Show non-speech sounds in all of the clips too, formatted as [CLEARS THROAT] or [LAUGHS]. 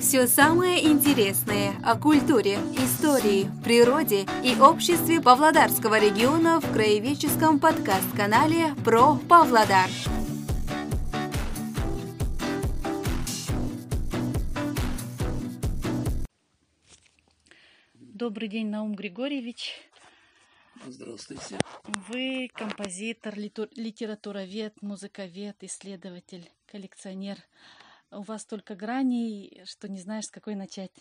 Все самое интересное о культуре, истории, природе и обществе Павлодарского региона в краеведческом подкаст-канале «Про Павлодар». Добрый день, Наум Григорьевич. Здравствуйте. Вы композитор, литературовед, музыковед, исследователь, коллекционер. У вас столько граней, что не знаешь, с какой начать.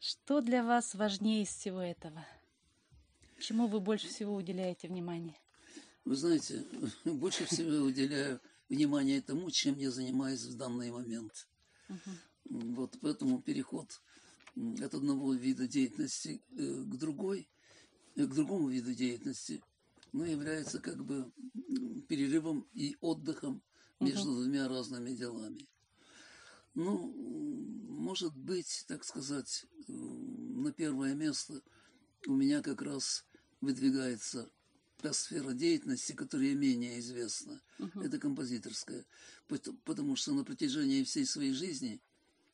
Что для вас важнее из всего этого? Чему вы больше всего уделяете внимание? Вы знаете, [LAUGHS] больше всего уделяю внимание тому, чем я занимаюсь в данный момент. Угу. Вот поэтому переход от одного вида деятельности э, к другой, к другому виду деятельности, ну, является как бы перерывом и отдыхом между угу. двумя разными делами. Ну, может быть, так сказать, на первое место у меня как раз выдвигается та сфера деятельности, которая менее известна. Uh-huh. Это композиторская. Потому что на протяжении всей своей жизни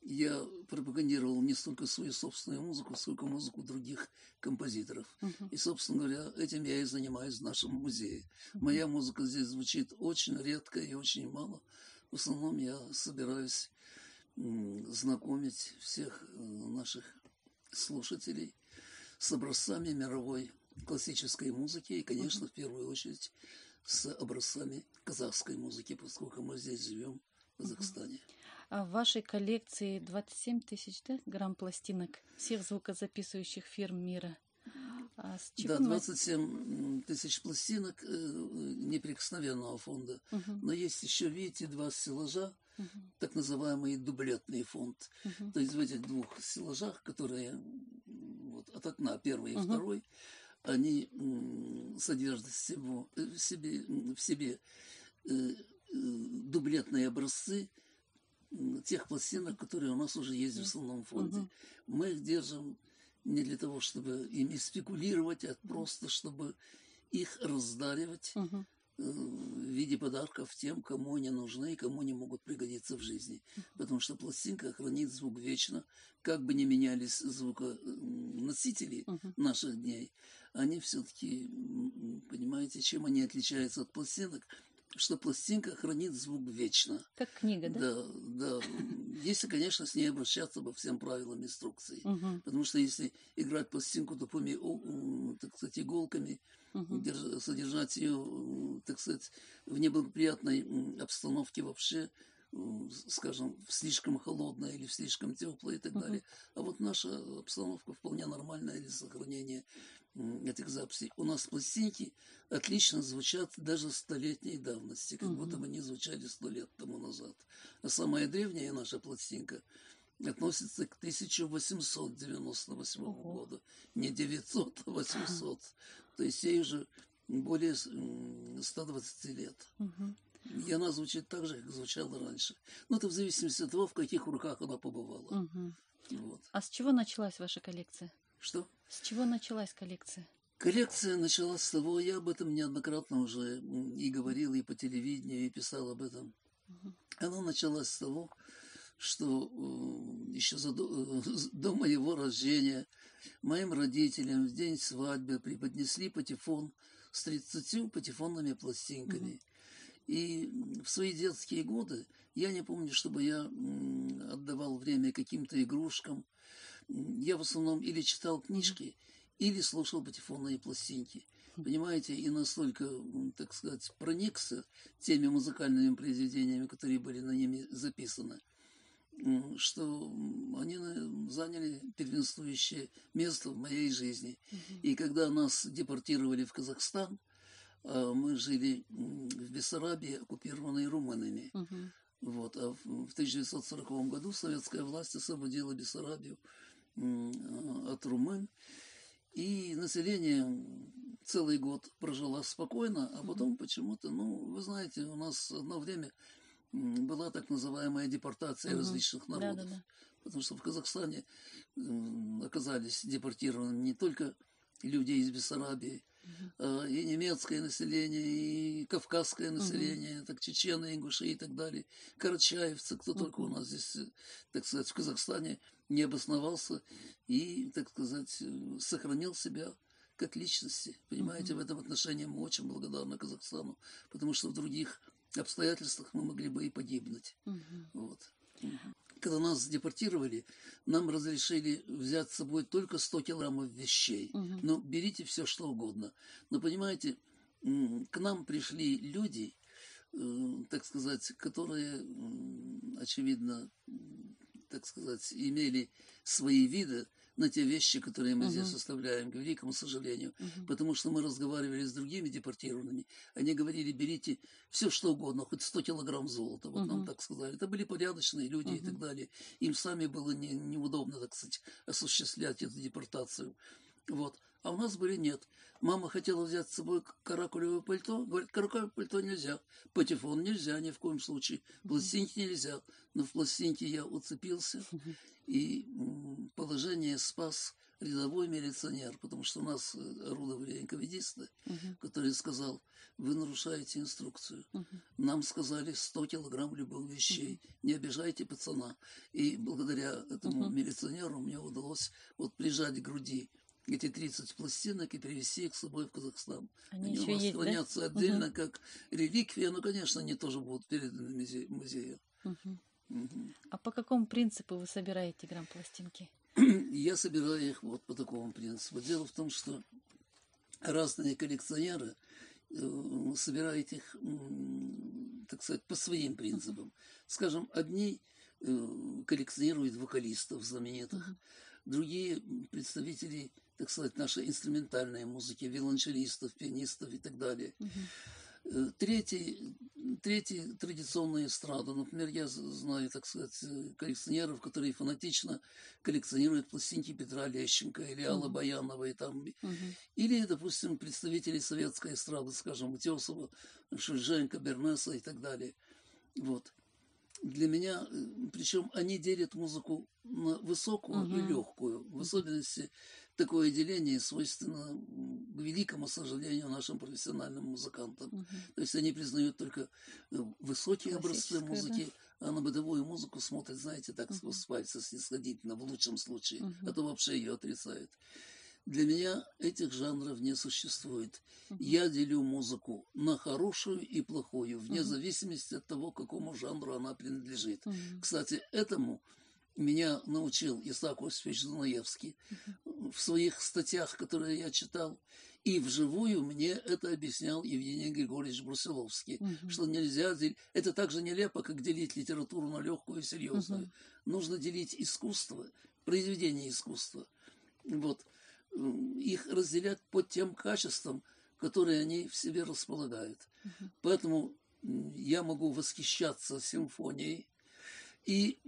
я пропагандировал не столько свою собственную музыку, сколько музыку других композиторов. Uh-huh. И, собственно говоря, этим я и занимаюсь в нашем музее. Uh-huh. Моя музыка здесь звучит очень редко и очень мало. В основном я собираюсь знакомить всех э, наших слушателей с образцами мировой классической музыки и, конечно, uh-huh. в первую очередь с образцами казахской музыки, поскольку мы здесь живем в Казахстане. Uh-huh. А в вашей коллекции 27 тысяч да, грамм пластинок всех звукозаписывающих фирм мира. А с чего да, 27 тысяч пластинок э, неприкосновенного фонда. Uh-huh. Но есть еще, видите, два стеллажа, uh-huh. так называемый дублетный фонд. Uh-huh. То есть в этих двух стеллажах, которые вот, от окна первый и uh-huh. второй, они содержат в, себе, в себе, в себе э, э, дублетные образцы тех пластинок, которые у нас уже есть в основном фонде. Uh-huh. Мы их держим не для того, чтобы ими спекулировать, а просто чтобы их раздаривать uh-huh. в виде подарков тем, кому они нужны и кому они могут пригодиться в жизни. Потому что пластинка хранит звук вечно, как бы ни менялись звуконосители uh-huh. наших дней, они все-таки, понимаете, чем они отличаются от пластинок? Что пластинка хранит звук вечно. Как книга, да? Да, да. Если, конечно, с ней обращаться по всем правилам инструкции. Угу. Потому что если играть пластинку тупыми, так сказать, иголками, угу. содержать ее, так сказать, в неблагоприятной обстановке вообще, скажем, слишком холодной или слишком теплой и так далее. А вот наша обстановка вполне нормальная для сохранения этих записей. У нас пластинки отлично звучат даже столетней давности, как будто бы они звучали сто лет тому назад. А самая древняя наша пластинка относится к 1898 uh года. Не 900, а 800. То есть ей уже более 120 лет. И она звучит так же, как звучала раньше. Но это в зависимости от того, в каких руках она побывала. Вот. А с чего началась ваша коллекция? Что? С чего началась коллекция? Коллекция началась с того, я об этом неоднократно уже и говорил, и по телевидению, и писал об этом. Угу. Она началась с того, что э, еще за, э, до моего рождения моим родителям в день свадьбы преподнесли патефон с 30 патефонными пластинками. Угу. И в свои детские годы я не помню, чтобы я отдавал время каким-то игрушкам, я в основном или читал книжки, или слушал патефонные пластинки. Понимаете, и настолько, так сказать, проникся теми музыкальными произведениями, которые были на ними записаны, что они заняли первенствующее место в моей жизни. И когда нас депортировали в Казахстан, мы жили в Бессарабии, оккупированной румынами. Вот. А в 1940 году советская власть освободила Бессарабию от румын. И население целый год прожило спокойно, а потом почему-то, ну, вы знаете, у нас одно время была так называемая депортация угу. различных народов. Да, да, да. Потому что в Казахстане оказались депортированы не только люди из Бессарабии, Uh-huh. И немецкое население, и кавказское население, так чечены, ингуши и так далее, карачаевцы, кто только у нас здесь, так сказать, в Казахстане не обосновался и, так сказать, сохранил себя как личности. Понимаете, uh-huh. в этом отношении мы очень благодарны Казахстану, потому что в других обстоятельствах мы могли бы и погибнуть. Uh-huh. Вот. Uh-huh когда нас депортировали, нам разрешили взять с собой только 100 килограммов вещей. Угу. Ну, берите все, что угодно. Но, понимаете, к нам пришли люди, э, так сказать, которые, очевидно, так сказать, имели свои виды, на те вещи, которые мы uh-huh. здесь оставляем, к великому сожалению. Uh-huh. Потому что мы разговаривали с другими депортированными. Они говорили, берите все, что угодно, хоть 100 килограмм золота. Вот uh-huh. нам так сказали. Это были порядочные люди uh-huh. и так далее. Им сами было не, неудобно, так сказать, осуществлять эту депортацию. Вот. А у нас были нет. Мама хотела взять с собой каракулевое пальто. Говорит, каракулевое пальто нельзя. Патефон нельзя ни в коем случае. Пластинки нельзя. Но в пластинке я уцепился. И положение спас рядовой милиционер, потому что у нас э, орудовали инковидисты, uh-huh. который сказал, вы нарушаете инструкцию. Uh-huh. Нам сказали 100 килограмм любых вещей, uh-huh. не обижайте пацана. И благодаря этому uh-huh. милиционеру мне удалось вот прижать к груди эти 30 пластинок и привезти их с собой в Казахстан. Они, Они у вас есть, хранятся да? отдельно угу. как реликвия, но, конечно, они тоже будут переданы музею. музею. Угу. Угу. А по какому принципу вы собираете грамм-пластинки? [CLEARS THROAT] Я собираю их вот по такому принципу. Дело в том, что разные коллекционеры э, собирают их, так сказать, по своим принципам. Скажем, одни э, коллекционируют вокалистов знаменитых, uh другие представители так сказать, нашей инструментальной музыки, виолончелистов, пианистов и так далее. Угу. Третий, третий традиционная эстрада. Например, я знаю, так сказать, коллекционеров, которые фанатично коллекционируют пластинки Петра Лещенко или Алла угу. Баянова и там. Угу. Или, допустим, представители советской эстрады, скажем, Утесова, Шульженко, Бернеса и так далее. Вот для меня, э, причем они делят музыку на высокую угу. и легкую. В особенности такое деление свойственно, к великому сожалению, нашим профессиональным музыкантам. Угу. То есть они признают только э, высокие образцы музыки, да? а на бытовую музыку смотрят, знаете, так угу. сквозь пальцы снисходительно, в лучшем случае, угу. а то вообще ее отрицают. Для меня этих жанров не существует. Я делю музыку на хорошую и плохую, вне зависимости от того, какому жанру она принадлежит. Кстати, этому меня научил Исаак Осипович Зунаевский uh-huh. в своих статьях, которые я читал. И вживую мне это объяснял Евгений Григорьевич Брусиловский, uh-huh. что нельзя делить... Это так же нелепо, как делить литературу на легкую и серьезную. Uh-huh. Нужно делить искусство, произведение искусства. Вот их разделять по тем качествам, которые они в себе располагают. Uh-huh. Поэтому я могу восхищаться симфонией и,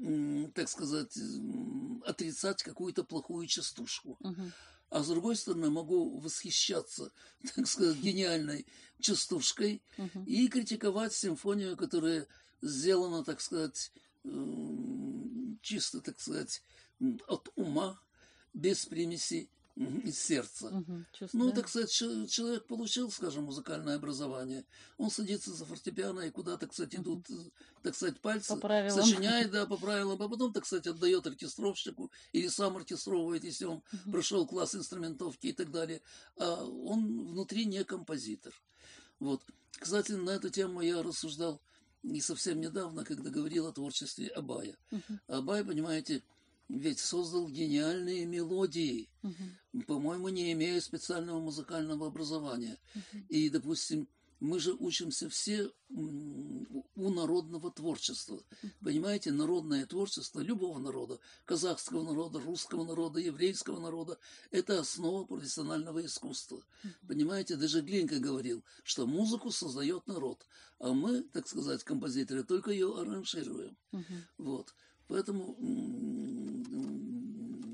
так сказать, отрицать какую-то плохую частушку. Uh-huh. А с другой стороны, могу восхищаться, [LAUGHS] так сказать, гениальной частушкой uh-huh. и критиковать симфонию, которая сделана, так сказать, чисто, так сказать, от ума, без примеси из сердца. Угу, ну, так сказать, человек получил, скажем, музыкальное образование, он садится за фортепиано и куда, так сказать, идут, угу. так сказать, пальцы, по сочиняет, да, по правилам, а потом, так сказать, отдает оркестровщику или сам оркестровывает, если он угу. прошел класс инструментовки и так далее. А он внутри не композитор. Вот. Кстати, на эту тему я рассуждал не совсем недавно, когда говорил о творчестве Абая. Угу. Абай, понимаете, ведь создал гениальные мелодии, угу. по-моему, не имея специального музыкального образования. Угу. И, допустим, мы же учимся все у народного творчества. uh Понимаете, народное творчество любого народа, казахского народа, русского народа, еврейского народа, это основа профессионального искусства. uh Понимаете, даже Глинка говорил, что музыку создает народ, а мы, так сказать, композиторы, только ее аранжируем. uh Вот. Поэтому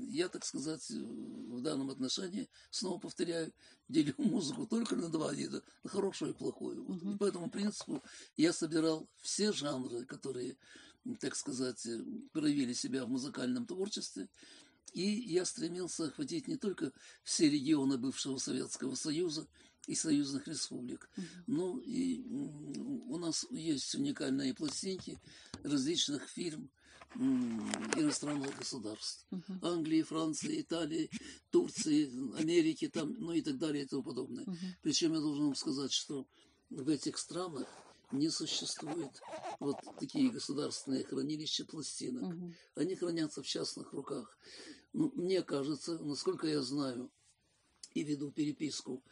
я, так сказать, в данном отношении, снова повторяю, делю музыку только на два вида, на хорошую и плохую. Вот. И по этому принципу я собирал все жанры, которые, так сказать, проявили себя в музыкальном творчестве. И я стремился охватить не только все регионы бывшего Советского Союза, и союзных республик. Ну и у нас есть уникальные пластинки различных фирм иностранных государств. Мгм. Англии, Франции, Италии, Турции, Америки, там, ну и так далее и тому подобное. Мгм. Причем я должен вам сказать, что в этих странах не существует вот такие государственные хранилища пластинок. Мгм. Они хранятся в частных руках. Ну, мне кажется, насколько я знаю и веду переписку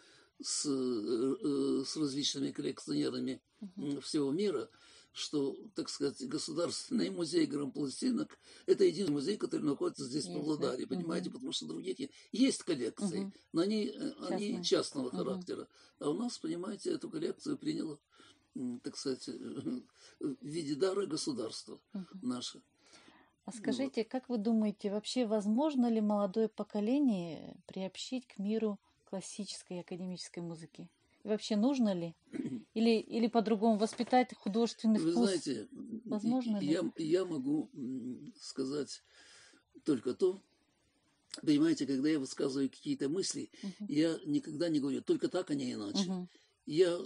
с, э, э, с различными коллекционерами м, всего мира, что, так сказать, Государственный музей грампластинок – это единственный музей, который находится здесь, в? Павлодаре, понимаете, Мгм. потому что других есть коллекции, Мгм. но они, э, они частного Мгм. характера. А у нас, понимаете, эту коллекцию приняло, так сказать, в виде дара государства Мгм. наше. А скажите, как вы думаете, вообще возможно ли молодое поколение приобщить к миру классической академической музыки? И вообще нужно ли? [CLEARS THROAT] Или, или по-другому воспитать художественный Вы вкус? знаете, Возможно ли? я, я могу сказать только то, понимаете, когда я высказываю какие-то мысли, Мгм. я никогда не говорю только так, а не иначе. Мгм. Я э,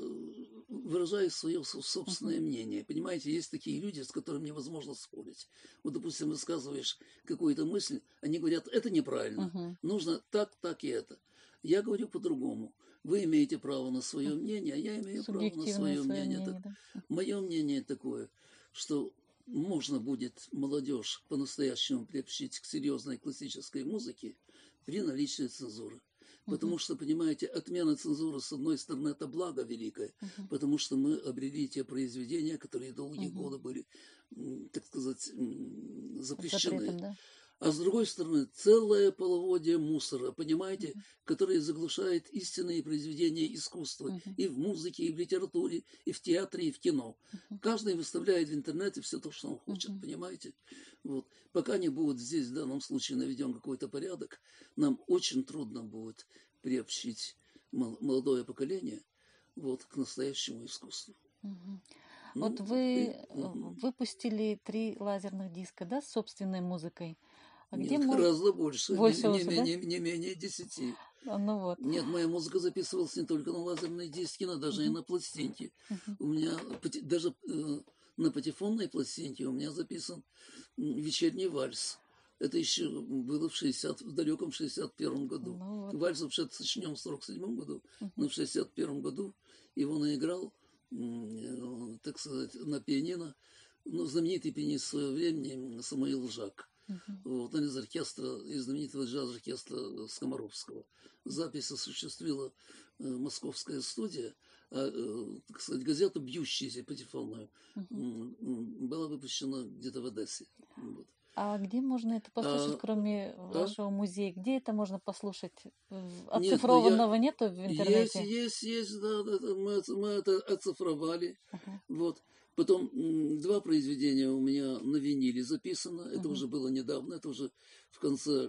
выражаю свое со- собственное мнение. Понимаете, есть такие люди, с которыми невозможно спорить. Вот, допустим, высказываешь какую-то мысль, они говорят, это неправильно, Мгм. нужно так, так и это. Я говорю по-другому. Вы имеете право на свое мнение, а я имею право на свое свое мнение. мнение, Так да? Мое мнение такое, что можно будет молодежь по-настоящему приобщить к серьезной классической музыке при наличии цензуры. Потому что, понимаете, отмена цензуры, с одной стороны, это благо великое, Мгм. потому что мы обрели те произведения, которые долгие Мгм. годы были, так сказать, запрещены. Запретом, да? А с другой стороны, целое половодье мусора, понимаете, которое заглушает истинные произведения искусства Мгм. и в музыке, и в литературе, и в театре, и в кино. Мгм. Каждый выставляет в интернете все то, что он хочет, Мгм. понимаете? Вот. Пока не будет здесь, в данном случае, наведен какой-то порядок, нам очень трудно будет приобщить мол- молодое поколение вот, к настоящему искусству. Мгм. Ну, Вот вы и- э, выпустили три лазерных диска, да, с собственной музыкой. А Нет, где мож- гораздо больше, не- Больше не, да? менее, не менее десяти. А, Ну вот. Нет, моя музыка записывалась не только на лазерные диски, но даже и на пластинке. Мгм. У меня даже э, на патефонной пластинке у меня записан вечерний вальс. Это еще было в, 60, в далеком 61 году. Ну вот. Вальс вообще сочинен в 47 году, Мгм. но в 61 году его наиграл, э, так сказать, на пианино, ну, знаменитый пианист своего времени Самуил Жак. Мгм. Вот, из оркестра, из знаменитого джаз-оркестра Скоморовского. Запись осуществила э, московская студия, а, э, так сказать, газета «Бьющаяся» м, м, была выпущена где-то в Одессе. Вот. А где можно это послушать, А, кроме вашего музея? Где это можно послушать? Ну Оцифрованного нету в Есть, интернете? есть, есть, да, да, да, мы, это- мы это оцифровали. Ага. Вот. Потом два произведения у меня на виниле записано. Это Мгм. уже было недавно, это уже в конце,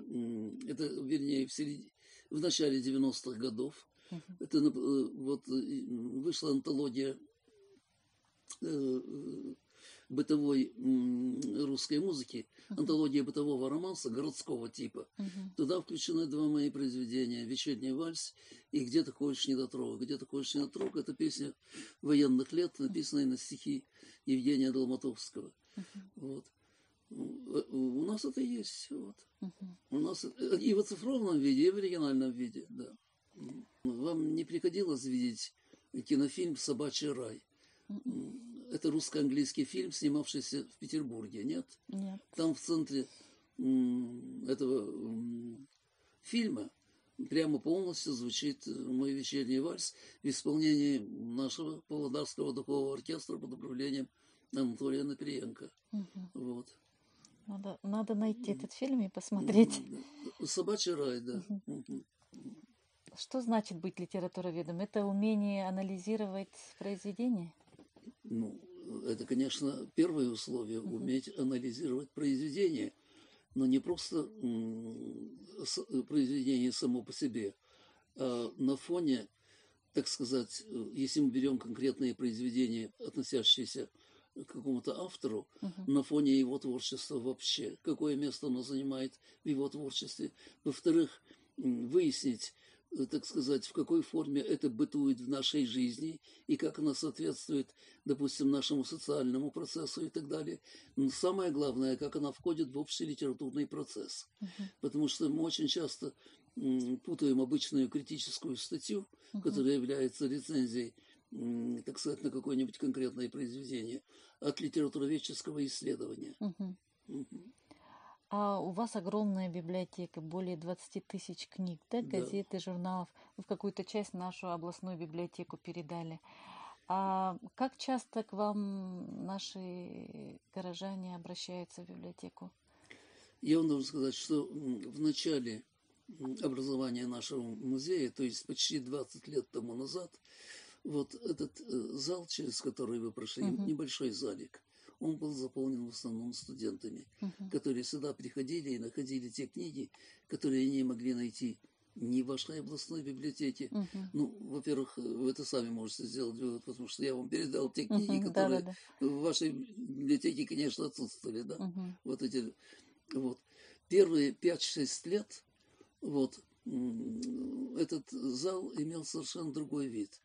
это вернее в, середине, в начале 90-х годов. Мгм. Это э, вот вышла антология э, бытовой русской музыки, Мгм. антология бытового романса городского типа. Мгм. Туда включены два мои произведения «Вечерний вальс» и «Где ты ходишь недотрога». «Где ты ходишь недотрога» — это песня военных лет, написанная на стихи Евгения Долматовского. Мгм. Вот. У у нас это есть. Вот. Мгм. У нас это и в оцифрованном виде, и в оригинальном виде, да. Вам не приходилось видеть кинофильм «Собачий рай»? Мгм. Это русско-английский фильм, снимавшийся в Петербурге, нет? Нет. Там в центре этого фильма прямо полностью звучит э, мой вечерний вальс в исполнении нашего Павлодарского духового оркестра под управлением Анатолия Наприенко. Мгм. Вот. Надо, надо найти этот фильм и посмотреть. Собачий рай, да. Что значит быть литературоведом? Это умение анализировать произведение? Ну, это, конечно, первое условие уметь анализировать произведение, но не просто произведение само по себе, а на фоне, так сказать, э, если мы берем конкретные произведения, относящиеся к какому-то автору, Мгм. на фоне его творчества вообще, какое место оно занимает в его творчестве. Во-вторых, выяснить, так сказать, в какой форме это бытует в нашей жизни и как она соответствует, допустим, нашему социальному процессу и так далее. Но самое главное, как она входит в общий литературный процесс. Uh-huh. Потому что мы очень часто путаем обычную критическую статью, uh-huh. которая является рецензией, так сказать, на какое-нибудь конкретное произведение, от литературоведческого исследования. Uh-huh. Uh-huh. А у вас огромная библиотека, более 20 тысяч книг, да, газет и журналов. Вы в какую-то часть нашу областную библиотеку передали. А как часто к вам наши горожане обращаются в библиотеку? Я вам должен сказать, что в начале образования нашего музея, то есть почти 20 лет тому назад, вот этот э, зал, через который вы прошли, угу. небольшой залик, он был заполнен в основном студентами, uh-huh. которые сюда приходили и находили те книги, которые они могли найти не в вашей областной библиотеке. Uh-huh. Ну, во-первых, вы это сами можете сделать вывод, потому что я вам передал те книги, uh-huh, которые да, да, да. в вашей библиотеке, конечно, отсутствовали, да. Uh-huh. Вот эти, вот. Первые 5-6 лет, вот, этот зал имел совершенно другой вид.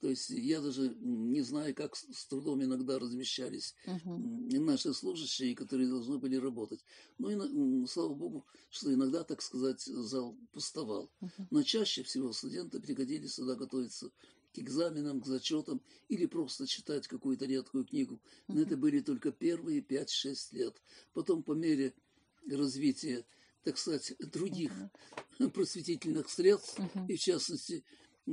То есть я даже не знаю, как с трудом иногда размещались uh-huh. наши служащие, которые должны были работать. Ну и слава богу, что иногда, так сказать, зал пустовал. Uh-huh. Но чаще всего студенты приходили сюда готовиться к экзаменам, к зачетам или просто читать какую-то редкую книгу. Но uh-huh. это были только первые 5-6 лет. Потом по мере развития, так сказать, других uh-huh. [LAUGHS] просветительных средств, uh-huh. и в частности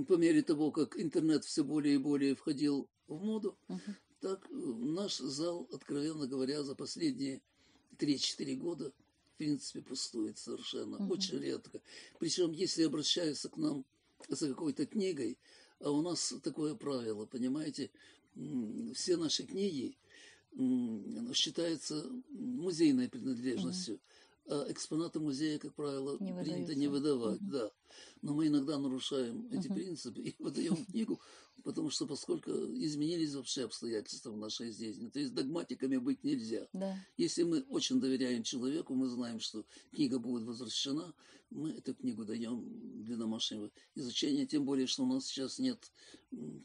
по мере того, как интернет все более и более входил в моду, uh-huh. так э, наш зал, откровенно говоря, за последние 3-4 года, в принципе, пустует совершенно, uh-huh. очень редко. Причем, если обращаются к нам за какой-то книгой, а у нас такое правило, понимаете, все наши книги считаются музейной принадлежностью. А экспонаты музея, как правило, не принято не выдавать, угу. да. Но мы иногда нарушаем эти угу. принципы и [LAUGHS] выдаем книгу, потому что поскольку изменились вообще обстоятельства в нашей жизни, то есть догматиками быть нельзя. Да. Если мы очень доверяем человеку, мы знаем, что книга будет возвращена, мы эту книгу даем для домашнего изучения, тем более, что у нас сейчас нет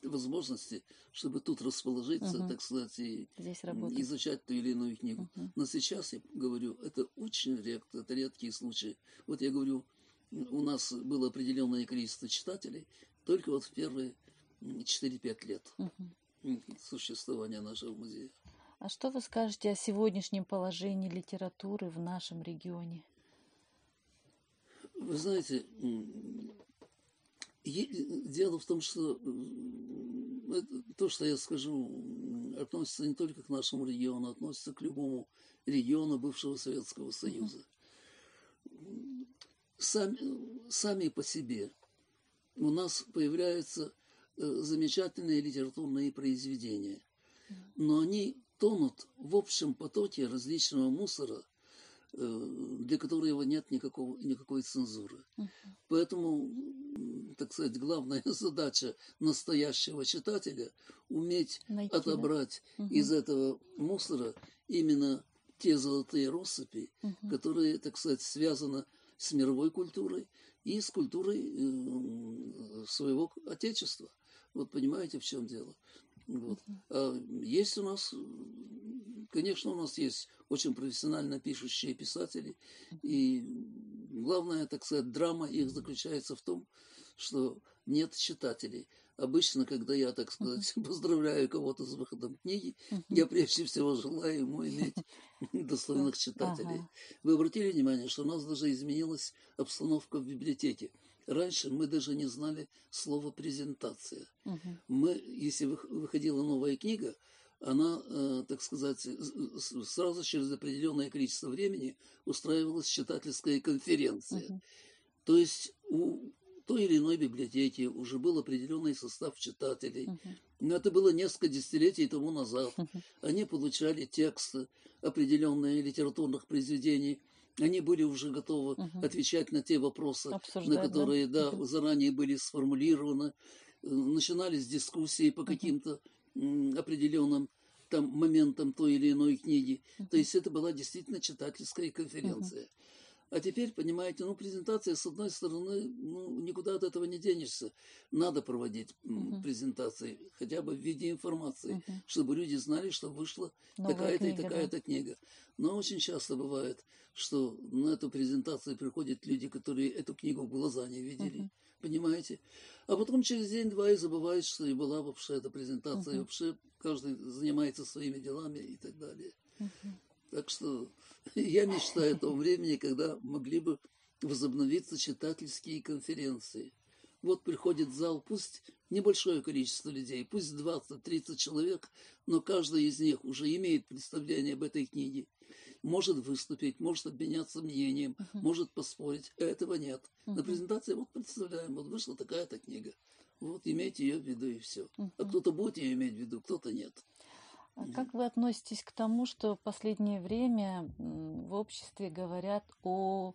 возможности, чтобы тут расположиться, угу. так сказать, и изучать ту или иную книгу. Угу. Но сейчас, я говорю, это очень редко, это редкие случаи. Вот я говорю, у нас было определенное количество читателей только вот в первые 4-5 лет угу. существования нашего музея. А что вы скажете о сегодняшнем положении литературы в нашем регионе? Вы знаете, дело в том, что то, что я скажу, относится не только к нашему региону, относится к любому региону бывшего Советского Союза. Сами, сами по себе у нас появляются замечательные литературные произведения, но они тонут в общем потоке различного мусора, Э, для которого нет никакого, никакой цензуры. Uh-huh. Поэтому, так сказать, главная [LAUGHS] задача настоящего читателя уметь Найти, отобрать да? uh-huh. из этого мусора именно те золотые россыпи, uh-huh. которые, так сказать, связаны с мировой культурой и с культурой э, своего отечества. Вот понимаете, в чем дело. Вот. Uh-huh. А есть у нас Конечно, у нас есть очень профессионально пишущие писатели, и главная, так сказать, драма их заключается в том, что нет читателей. Обычно, когда я, так сказать, [LAUGHS] поздравляю кого-то с выходом книги, я прежде всего желаю ему иметь [LAUGHS] достойных читателей. Вы обратили внимание, что у нас даже изменилась обстановка в библиотеке. Раньше мы даже не знали слова презентация. Мы, если выходила новая книга, она, э, так сказать, сразу через определенное количество времени устраивалась читательская конференция. Uh-huh. То есть у той или иной библиотеки уже был определенный состав читателей. Uh-huh. Но это было несколько десятилетий тому назад. Uh-huh. Они получали тексты определенные литературных произведений. Они были уже готовы uh-huh. отвечать на те вопросы, Обсуждать, на которые да? Да, заранее были сформулированы. Э, начинались дискуссии по каким-то определенным там моментам той или иной книги. Uh-huh. То есть это была действительно читательская конференция. Uh-huh. А теперь, понимаете, ну, презентация, с одной стороны, ну, никуда от этого не денешься. Надо проводить uh-huh. презентации, хотя бы в виде информации, uh-huh. чтобы люди знали, что вышла такая-то и такая-то да. книга. Но очень часто бывает, что на эту презентацию приходят люди, которые эту книгу в глаза не видели. Uh-huh. Понимаете? А потом через день-два и забывают, что и была вообще эта презентация, uh-huh. и вообще каждый занимается своими делами и так далее. Uh-huh. Так что [LAUGHS] я мечтаю о том времени, когда могли бы возобновиться читательские конференции. Вот приходит в зал, пусть небольшое количество людей, пусть 20-30 человек, но каждый из них уже имеет представление об этой книге. Может выступить, может обменяться мнением, uh-huh. может поспорить. Этого нет. Uh-huh. На презентации вот представляем, вот вышла такая-то книга. Вот имейте ее в виду и все. Uh-huh. А кто-то будет ее иметь в виду, кто-то нет. А как вы относитесь к тому, что в последнее время в обществе говорят о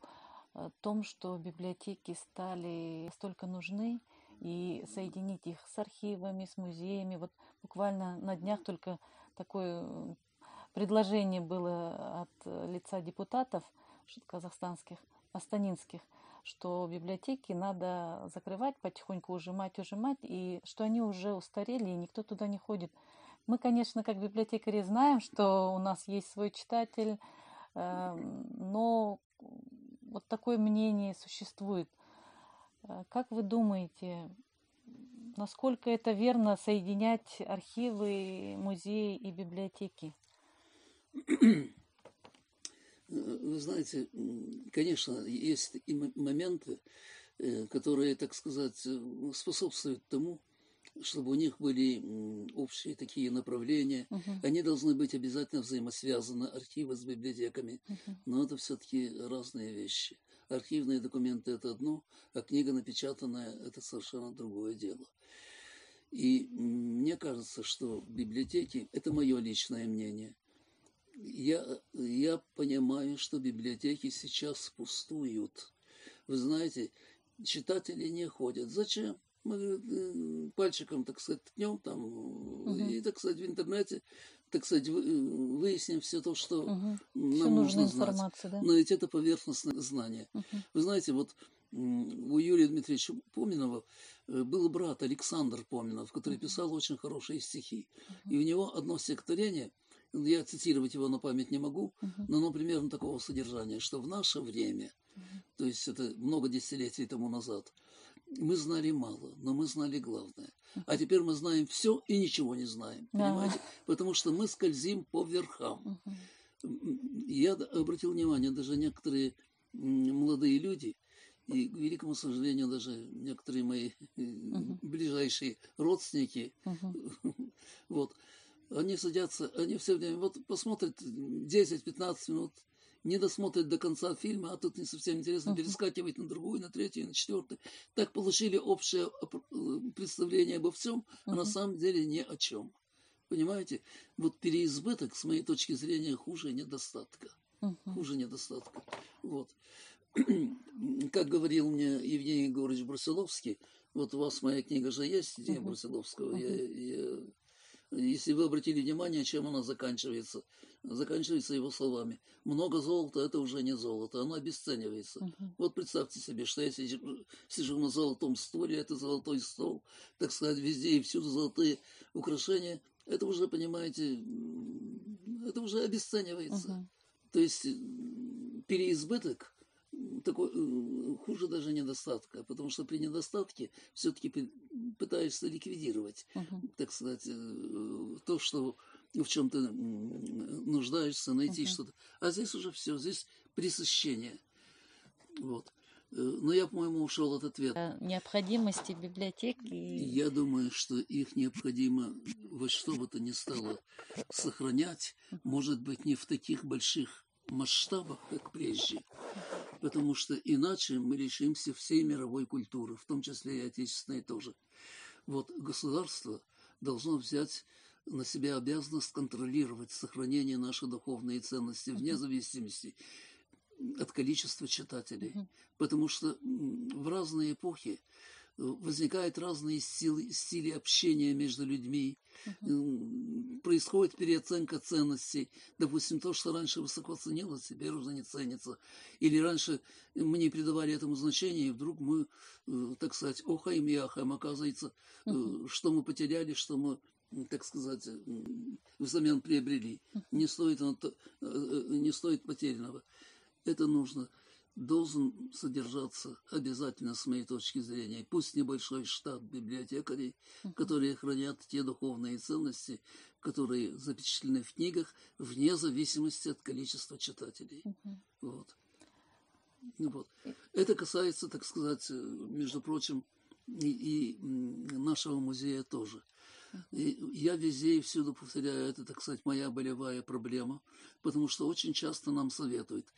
том, что библиотеки стали столько нужны, и соединить их с архивами, с музеями. Вот буквально на днях только такое предложение было от лица депутатов казахстанских, астанинских, что библиотеки надо закрывать, потихоньку ужимать, ужимать, и что они уже устарели, и никто туда не ходит. Мы, конечно, как библиотекари знаем, что у нас есть свой читатель, эм, но вот такое мнение существует. Э, как вы думаете, насколько это верно соединять архивы, музеи и библиотеки? Вы знаете, конечно, есть и моменты, э, которые, так сказать, способствуют тому, чтобы у них были общие такие направления. Uh-huh. Они должны быть обязательно взаимосвязаны, архивы с библиотеками. Uh-huh. Но это все-таки разные вещи. Архивные документы – это одно, а книга напечатанная – это совершенно другое дело. И мне кажется, что библиотеки – это мое личное мнение. Я, я понимаю, что библиотеки сейчас пустуют. Вы знаете, читатели не ходят. Зачем? Мы э, пальчиком, так сказать, ткнем там, угу. и, так сказать, в интернете, так сказать, выясним все то, что угу. нам нужно знать. Да? Но ведь это поверхностное знание. Угу. Вы знаете, вот у Юрия Дмитриевича Поминова э, был брат Александр Поминов, который писал очень хорошие стихи. И у него одно стихотворение, я цитировать его на память не могу, но оно примерно такого содержания, что в наше время, то есть это много десятилетий тому назад, мы знали мало, но мы знали главное. А теперь мы знаем все и ничего не знаем, понимаете? Потому что мы скользим по верхам. Я обратил внимание, даже некоторые молодые люди, и, к великому сожалению, даже некоторые мои uh-huh. ближайшие родственники, [LAUGHS] вот, они садятся, они все время, вот посмотрят 10-15 минут не досмотрит до конца фильма, а тут не совсем интересно, перескакивает на другую, на третью, на четвертую. Так получили общее э, представление обо всем, а на самом деле ни о чем. Понимаете? Вот переизбыток, с моей точки зрения, хуже недостатка. Хуже недостатка. Вот. [CLEARS THROAT] как говорил мне Евгений Егорович Брусиловский, вот у вас моя книга же есть, Евгения. Брусиловского. Я, я если вы обратили внимание, чем она заканчивается, заканчивается его словами. Много золота – это уже не золото, оно обесценивается. Uh-huh. Вот представьте себе, что я сижу, сижу на золотом столе, это золотой стол, так сказать, везде и всюду золотые украшения. Это уже, понимаете, это уже обесценивается. Uh-huh. То есть переизбыток такой, э, хуже даже недостатка, потому что при недостатке все-таки пытаешься ликвидировать, uh-huh. так сказать, э, то, что в чем то нуждаешься, найти uh-huh. что-то. А здесь уже все, здесь пресыщение. Вот. Э, но я, по-моему, ушел от ответа. Необходимости библиотек. И... Я думаю, что их необходимо во что бы то ни стало сохранять, может быть, не в таких больших масштабах, как прежде, потому что иначе мы лишимся всей мировой культуры, в том числе и отечественной тоже. Вот государство должно взять на себя обязанность контролировать сохранение нашей духовной ценности вне зависимости от количества читателей. Потому что в разные эпохи возникают разные стили, стили общения между людьми, uh-huh. происходит переоценка ценностей. Допустим, то, что раньше высоко ценилось, теперь уже не ценится. Или раньше мы не придавали этому значения, и вдруг мы, э, так сказать, охаем и ахаем. Оказывается, uh-huh. что мы потеряли, что мы так сказать, взамен приобрели. Не стоит, не стоит потерянного. Это нужно должен содержаться обязательно, с моей точки зрения, пусть небольшой штат библиотекарей, uh-huh. которые хранят те духовные ценности, которые запечатлены в книгах, вне зависимости от количества читателей. Uh-huh. Вот. Ну вот. Это касается, так сказать, между прочим, и, и нашего музея тоже. И я везде и всюду повторяю, это, так сказать, моя болевая проблема, потому что очень часто нам советуют –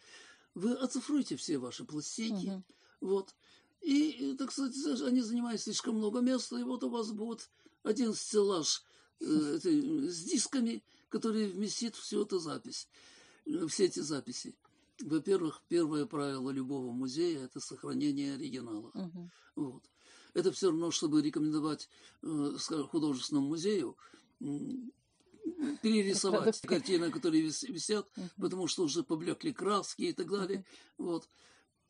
вы оцифруйте все ваши пластинки, угу. вот, и, так сказать, они занимают слишком много места, и вот у вас будет один стеллаж э, с дисками, который вместит всю эту запись, э, все эти записи. Во-первых, первое правило любого музея – это сохранение оригинала. Uh-huh. Вот. Это все равно, чтобы рекомендовать, э, художественному музею перерисовать картины, которые висят, потому что уже поблекли краски и так далее. Вот.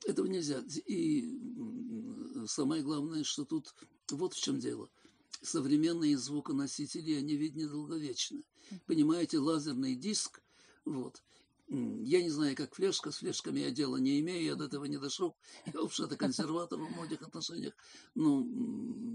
Этого нельзя. И самое главное, что тут вот в чем дело. Современные звуконосители, они ведь недолговечны. Понимаете, лазерный диск, вот, я не знаю, как флешка, с флешками я дела не имею, я до этого не дошел. [LAUGHS] Я вообще-то консерватор в многих отношениях. Но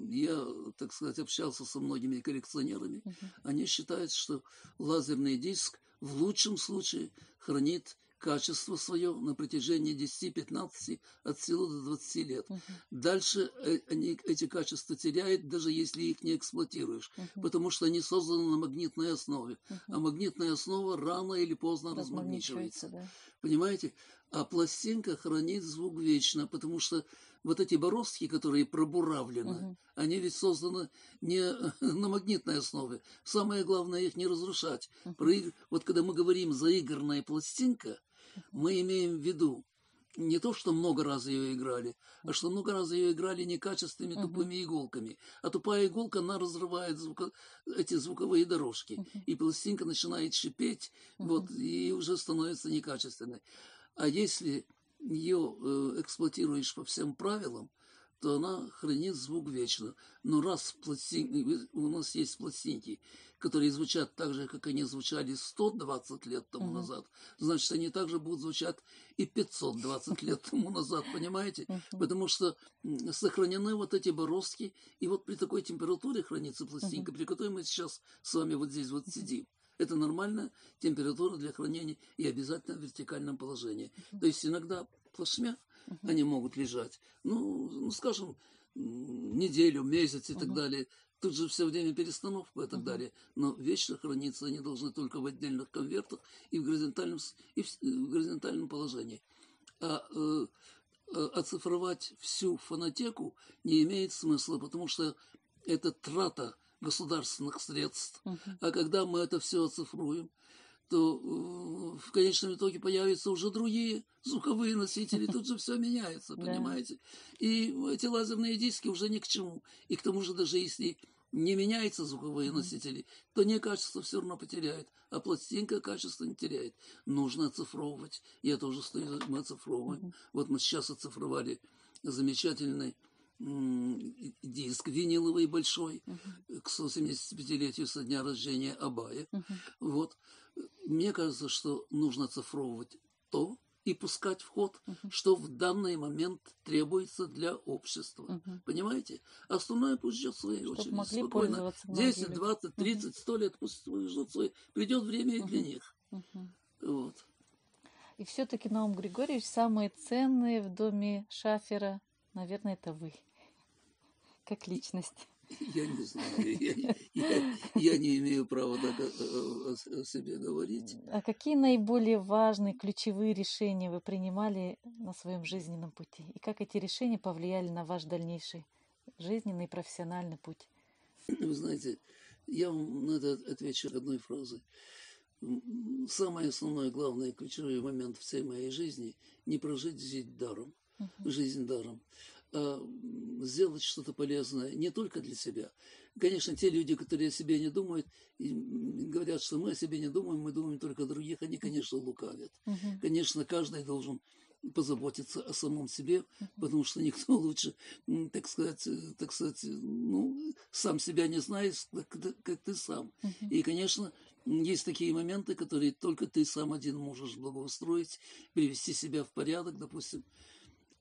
я, так сказать, общался со многими коллекционерами. Они считают, что лазерный диск в лучшем случае хранит качество свое на протяжении 10-15, от силы до 20 лет. Uh-huh. Дальше э, они эти качества теряют, даже если их не эксплуатируешь, uh-huh. потому что они созданы на магнитной основе. Uh-huh. А магнитная основа рано или поздно размагничивается. Да. Понимаете? А пластинка хранит звук вечно, потому что вот эти бороздки, которые пробуравлены, uh-huh. они ведь созданы не на магнитной основе. Самое главное их не разрушать. Uh-huh. Вот когда мы говорим заигранная пластинка, мы имеем в виду не то, что много раз ее играли, а что много раз ее играли некачественными тупыми иголками. А тупая иголка, она разрывает звуко... эти звуковые дорожки. И пластинка начинает шипеть, вот, и уже становится некачественной. А если ее э, эксплуатируешь по всем правилам, то она хранит звук вечно. Но раз у нас есть пластинки, которые звучат так же, как они звучали 120 лет тому uh-huh. назад, значит, они также будут звучать и 520 лет тому назад, понимаете? [LAUGHS] Потому что сохранены вот эти бороздки, и вот при такой температуре хранится пластинка, при которой мы сейчас с вами вот здесь вот сидим. Это нормальная температура для хранения и обязательно в вертикальном положении. То есть иногда плашмя uh-huh. они могут лежать, ну, ну, скажем, неделю, месяц и uh-huh. так далее. Тут же все время перестановку и так uh-huh. далее. Но вечно храниться они должны только в отдельных конвертах и в горизонтальном, и в, в горизонтальном положении. А э, э, оцифровать всю фонотеку не имеет смысла, потому что это трата государственных средств. Uh-huh. А когда мы это все оцифруем, то э, в конечном итоге появятся уже другие звуковые носители, тут же все меняется, понимаете? И эти лазерные диски уже ни к чему. И к тому же даже если не меняются звуковые носители, то не качество все равно потеряет, а пластинка качество не теряет. Нужно оцифровывать. Я тоже стою, мы оцифровываем. Вот мы сейчас оцифровали замечательный диск виниловый большой uh-huh. к 175-летию со дня рождения Абая. Uh-huh. Вот. Мне кажется, что нужно цифровывать то и пускать в ход, uh-huh. что в данный момент требуется для общества. Uh-huh. Понимаете? Остальное пусть ждет своей Чтоб очереди. Могли Спокойно. 10, 20, 30, uh-huh. 100 лет пусть ждут свои. Придет время uh-huh. и для них. Uh-huh. Вот. И все-таки, Наум Григорьевич, самые ценные в доме Шафера, наверное, это вы как личность? Я не знаю. Я, я, я не имею права так о, о, о себе говорить. А какие наиболее важные, ключевые решения вы принимали на своем жизненном пути? И как эти решения повлияли на ваш дальнейший жизненный и профессиональный путь? Вы знаете, я вам на это отвечу одной фразой. Самый основной, главный, ключевой момент всей моей жизни – не прожить жизнь даром. Uh-huh. Жизнь даром. а сделать что-то полезное не только для себя. Конечно, те люди, которые о себе не думают, и говорят, что мы о себе не думаем, мы думаем только о других, они, конечно, лукавят. Мгм. Конечно, каждый должен позаботиться о самом себе, потому что никто [LAUGHS] лучше, так сказать, э, так сказать, э, ну, сам себя не знает, как ты, как ты сам. Мгм. И, конечно, есть такие моменты, которые только ты сам один можешь благоустроить, привести себя в порядок, допустим.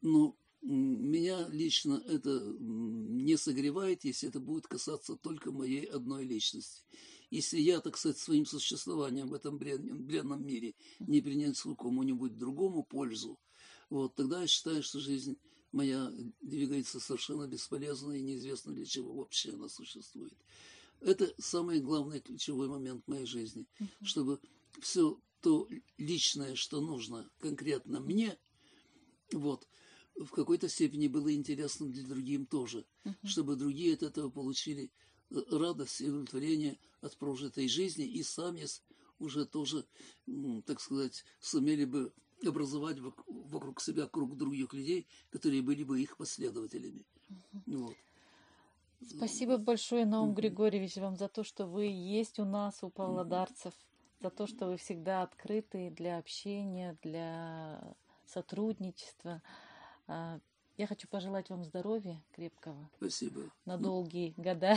Но меня лично это не согревает, если это будет касаться только моей одной личности. Если я, так сказать, своим существованием в этом бренном, мире не принесу кому-нибудь другому пользу, вот, тогда я считаю, что жизнь моя двигается совершенно бесполезно и неизвестно для чего вообще она существует. Это самый главный ключевой момент моей жизни, чтобы все то личное, что нужно конкретно мне, вот, в какой-то степени было интересно для другим тоже, чтобы другие от этого получили э, радость и удовлетворение от прожитой жизни и сами уже тоже, так сказать, сумели бы образовать вок- вокруг себя круг других людей, которые были бы их последователями. Вот. Спасибо большое, Наум Мгм. Григорьевич, вам за то, что вы есть у нас, у павлодарцев, за то, что вы всегда открыты для общения, для сотрудничества. А, Я хочу пожелать вам здоровья крепкого Спасибо. на долгие года.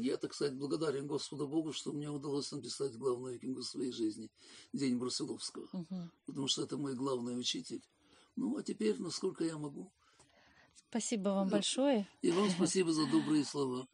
Я, так сказать, благодарен Господу Богу, что мне удалось написать главную книгу своей жизни «День Брусиловского», Мгм. потому что это мой главный учитель. Ну, а теперь, насколько я могу. Спасибо вам большое. И вам спасибо за добрые слова.